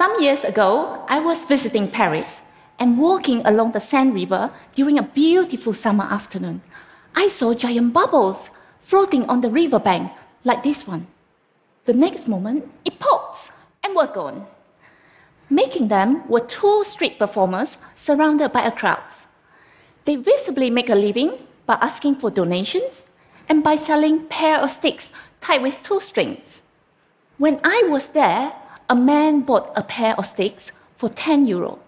Some years ago, I was visiting Paris and walking along the Seine River during a beautiful summer afternoon. I saw giant bubbles floating on the riverbank like this one. The next moment, it pops and we're gone. Making them were two street performers surrounded by a crowd. They visibly make a living by asking for donations and by selling pair of sticks tied with two strings. When I was there, a man bought a pair of sticks for 10 euro,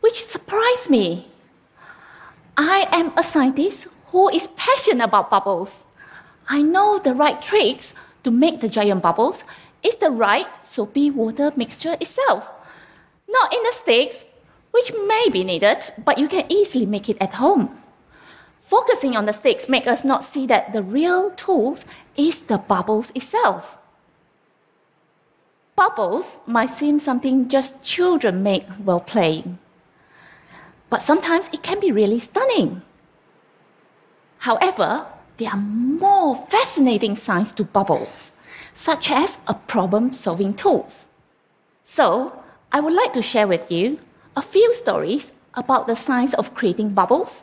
which surprised me. I am a scientist who is passionate about bubbles. I know the right tricks to make the giant bubbles is the right soapy water mixture itself. Not in the sticks, which may be needed, but you can easily make it at home. Focusing on the sticks makes us not see that the real tools is the bubbles itself. Bubbles might seem something just children make while playing, but sometimes it can be really stunning. However, there are more fascinating sides to bubbles, such as a problem solving tools. So, I would like to share with you a few stories about the science of creating bubbles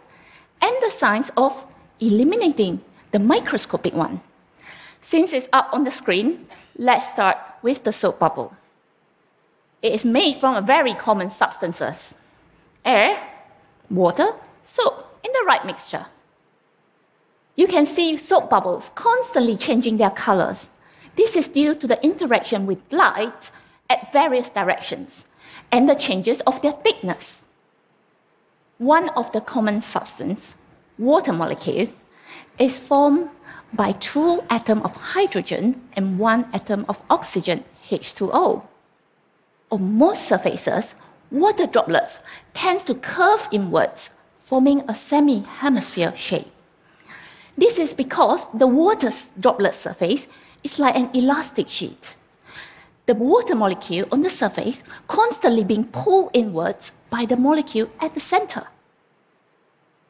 and the science of eliminating the microscopic one. Since it's up on the screen, let's start with the soap bubble. It is made from very common substances air, water, soap in the right mixture. You can see soap bubbles constantly changing their colors. This is due to the interaction with light at various directions and the changes of their thickness. One of the common substance, water molecule, is formed by two atoms of hydrogen and one atom of oxygen, H2O. On most surfaces, water droplets tend to curve inwards, forming a semi-hemisphere shape. This is because the water droplet surface is like an elastic sheet. The water molecule on the surface constantly being pulled inwards by the molecule at the center.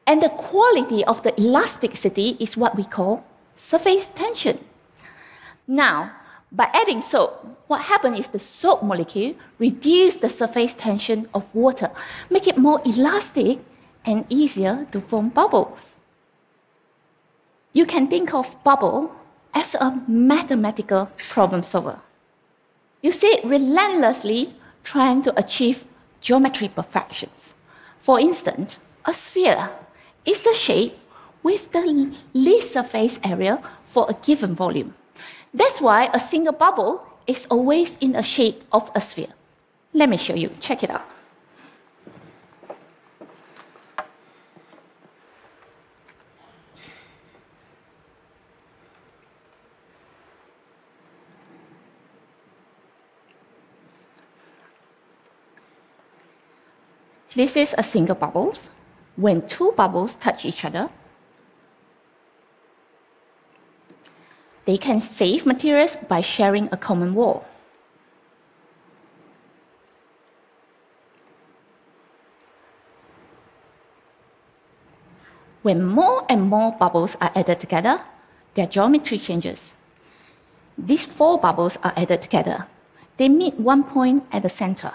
And the quality of the elasticity is what we call surface tension. Now, by adding soap, what happens is the soap molecule reduce the surface tension of water, make it more elastic and easier to form bubbles. You can think of bubble as a mathematical problem solver. You see it relentlessly trying to achieve geometry perfections. For instance, a sphere is the shape with the least surface area for a given volume. That's why a single bubble is always in the shape of a sphere. Let me show you. Check it out. This is a single bubble. When two bubbles touch each other, they can save materials by sharing a common wall. When more and more bubbles are added together, their geometry changes. These four bubbles are added together. They meet one point at the center.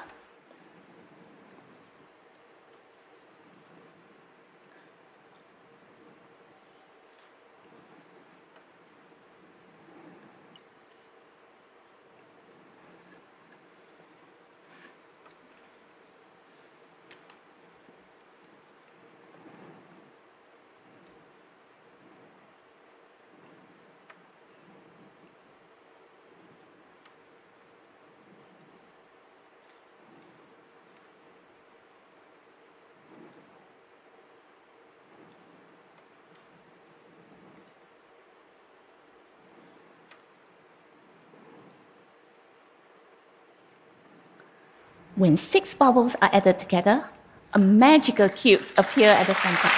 When six bubbles are added together, a magical cube appears at the center.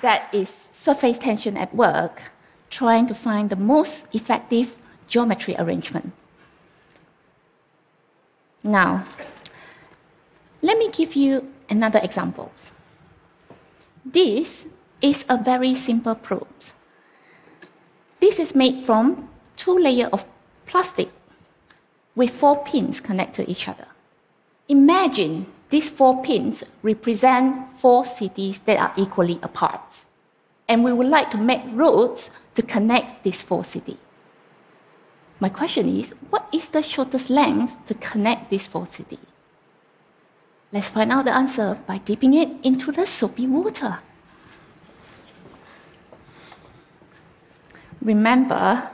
That is surface tension at work, trying to find the most effective geometry arrangement. Now, let me give you another example. This is a very simple probe. This is made from two layers of plastic with four pins connected to each other. Imagine these four pins represent four cities that are equally apart. And we would like to make roads to connect these four cities. My question is, what is the shortest length to connect these four cities? Let's find out the answer by dipping it into the soapy water. Remember,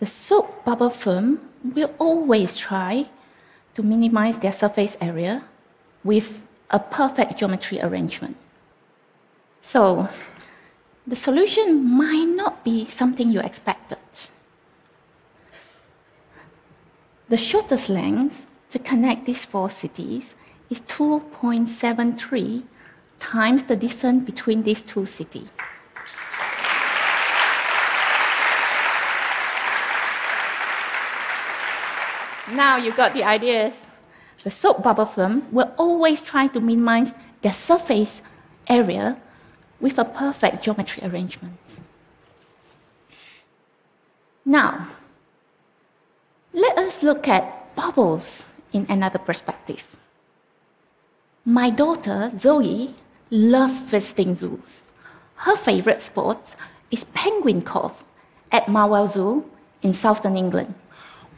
the soap bubble film will always try to minimize their surface area with a perfect geometry arrangement. So, the solution might not be something you expected. The shortest length to connect these four cities is 2.73 times the distance between these two cities. Now you got the ideas. The soap bubble film will always try to minimize their surface area with a perfect geometry arrangement. Now, let us look at bubbles in another perspective. My daughter, Zoe, loves visiting zoos. Her favorite sport is penguin cove at Marwell Zoo in southern England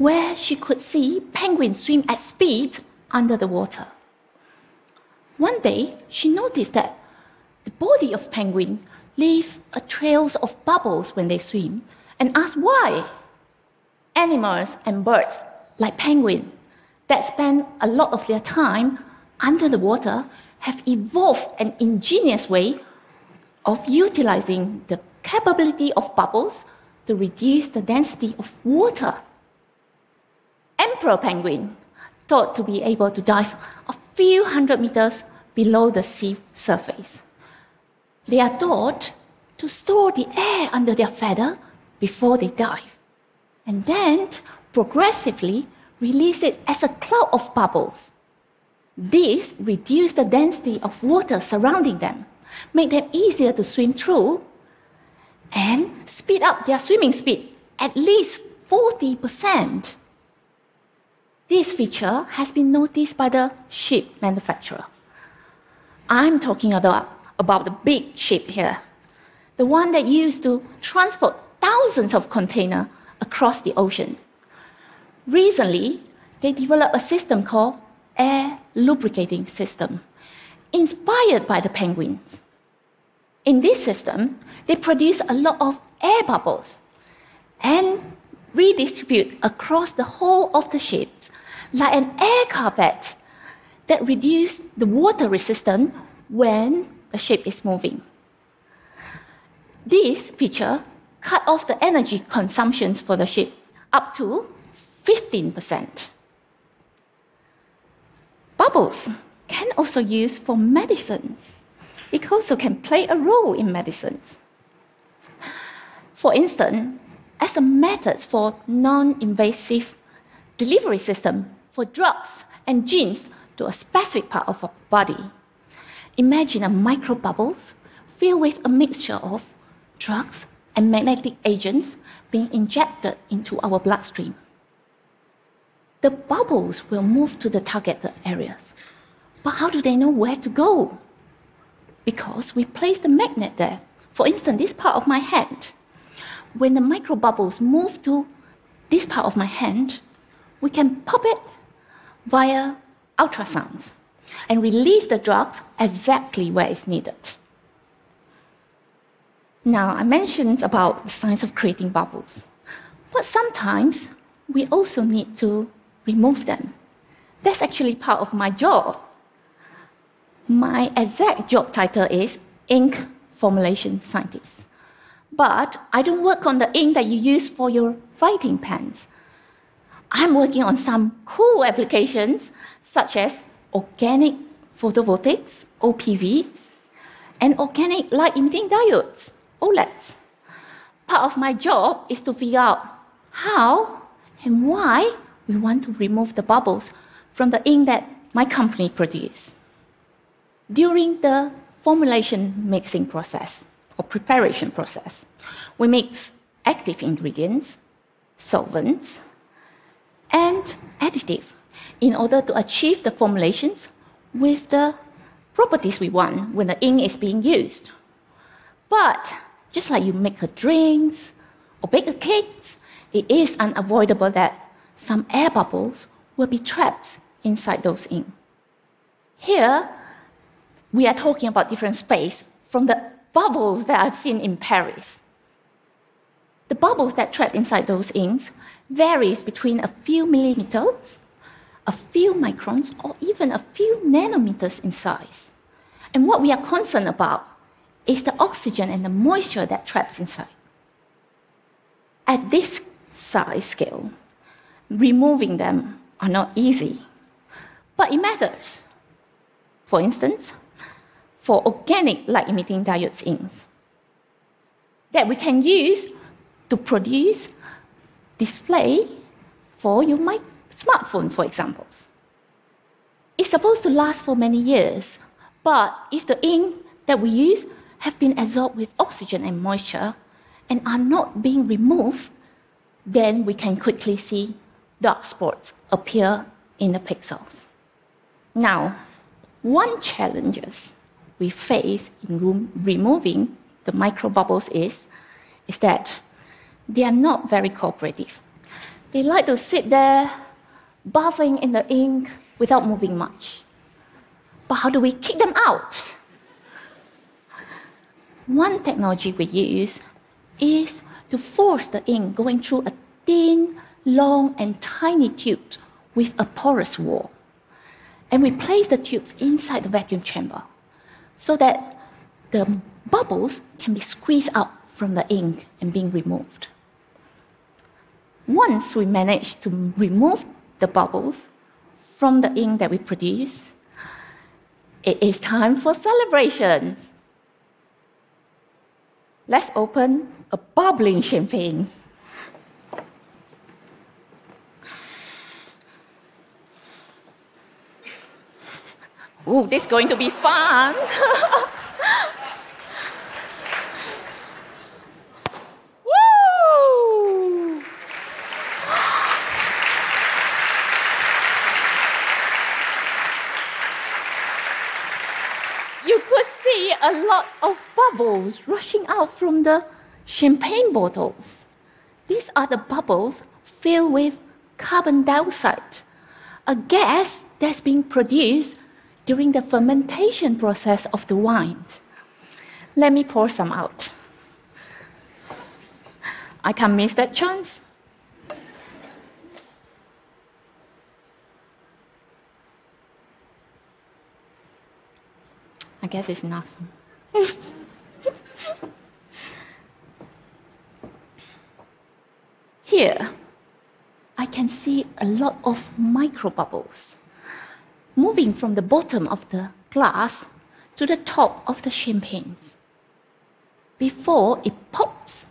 where she could see penguins swim at speed under the water. One day, she noticed that the body of penguin leaves a trail of bubbles when they swim and asked why. Animals and birds, like penguin, that spend a lot of their time under the water have evolved an ingenious way of utilizing the capability of bubbles to reduce the density of water emperor penguin, thought to be able to dive a few hundred meters below the sea surface. They are taught to store the air under their feather before they dive, and then progressively release it as a cloud of bubbles. This reduces the density of water surrounding them, make them easier to swim through, and speed up their swimming speed at least 40%. This feature has been noticed by the ship manufacturer. I'm talking about, about the big ship here, the one that used to transport thousands of containers across the ocean. Recently, they developed a system called air lubricating system, inspired by the penguins. In this system, they produce a lot of air bubbles and redistribute across the whole of the ships like an air carpet that reduces the water resistance when the ship is moving. This feature cut off the energy consumptions for the ship up to 15%. Bubbles can also use for medicines. It also can play a role in medicines. For instance, as a method for non-invasive delivery system for drugs and genes to a specific part of our body. Imagine a microbubbles filled with a mixture of drugs and magnetic agents being injected into our bloodstream. The bubbles will move to the targeted areas. But how do they know where to go? Because we place the magnet there. For instance, this part of my hand. When the microbubbles move to this part of my hand, we can pop it via ultrasounds and release the drugs exactly where it's needed. Now, I mentioned about the science of creating bubbles, but sometimes we also need to remove them. That's actually part of my job. My exact job title is ink formulation scientist. But I don't work on the ink that you use for your writing pens. I'm working on some cool applications such as organic photovoltaics, OPVs, and organic light emitting diodes, OLEDs. Part of my job is to figure out how and why we want to remove the bubbles from the ink that my company produces. During the formulation mixing process or preparation process, we mix active ingredients, solvents, and additive in order to achieve the formulations with the properties we want when the ink is being used. But just like you make a drinks or bake a cake, it is unavoidable that some air bubbles will be trapped inside those ink. Here, we are talking about different space from the bubbles that I've seen in Paris. The bubbles that trap inside those inks varies between a few millimeters, a few microns, or even a few nanometers in size. And what we are concerned about is the oxygen and the moisture that traps inside. At this size scale, removing them are not easy, but it matters. For instance, for organic light emitting diodes inks that we can use to produce display for your smartphone, for example. It's supposed to last for many years, but if the ink that we use have been absorbed with oxygen and moisture and are not being removed, then we can quickly see dark spots appear in the pixels. Now, one challenge we face in removing the microbubbles is, is that they are not very cooperative. They like to sit there, bathing in the ink without moving much. But how do we kick them out? One technology we use is to force the ink going through a thin, long, and tiny tube with a porous wall. And we place the tubes inside the vacuum chamber so that the bubbles can be squeezed out from the ink and being removed. Once we manage to remove the bubbles from the ink that we produce, it is time for celebrations. Let's open a bubbling champagne. Ooh, this is going to be fun. you could see a lot of bubbles rushing out from the champagne bottles. These are the bubbles filled with carbon dioxide, a gas that's being produced during the fermentation process of the wine. Let me pour some out. I can't miss that chance. I guess it's enough. Here, I can see a lot of micro bubbles moving from the bottom of the glass to the top of the champagne. Before it pops,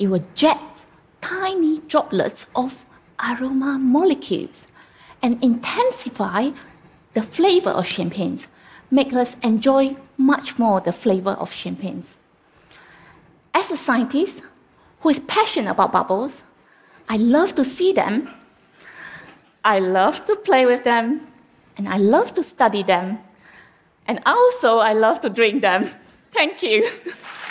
it will jet tiny droplets of aroma molecules and intensify the flavor of champagne, make us enjoy much more the flavor of champagne. As a scientist who is passionate about bubbles, I love to see them. I love to play with them and I love to study them. And also, I love to drink them. Thank you.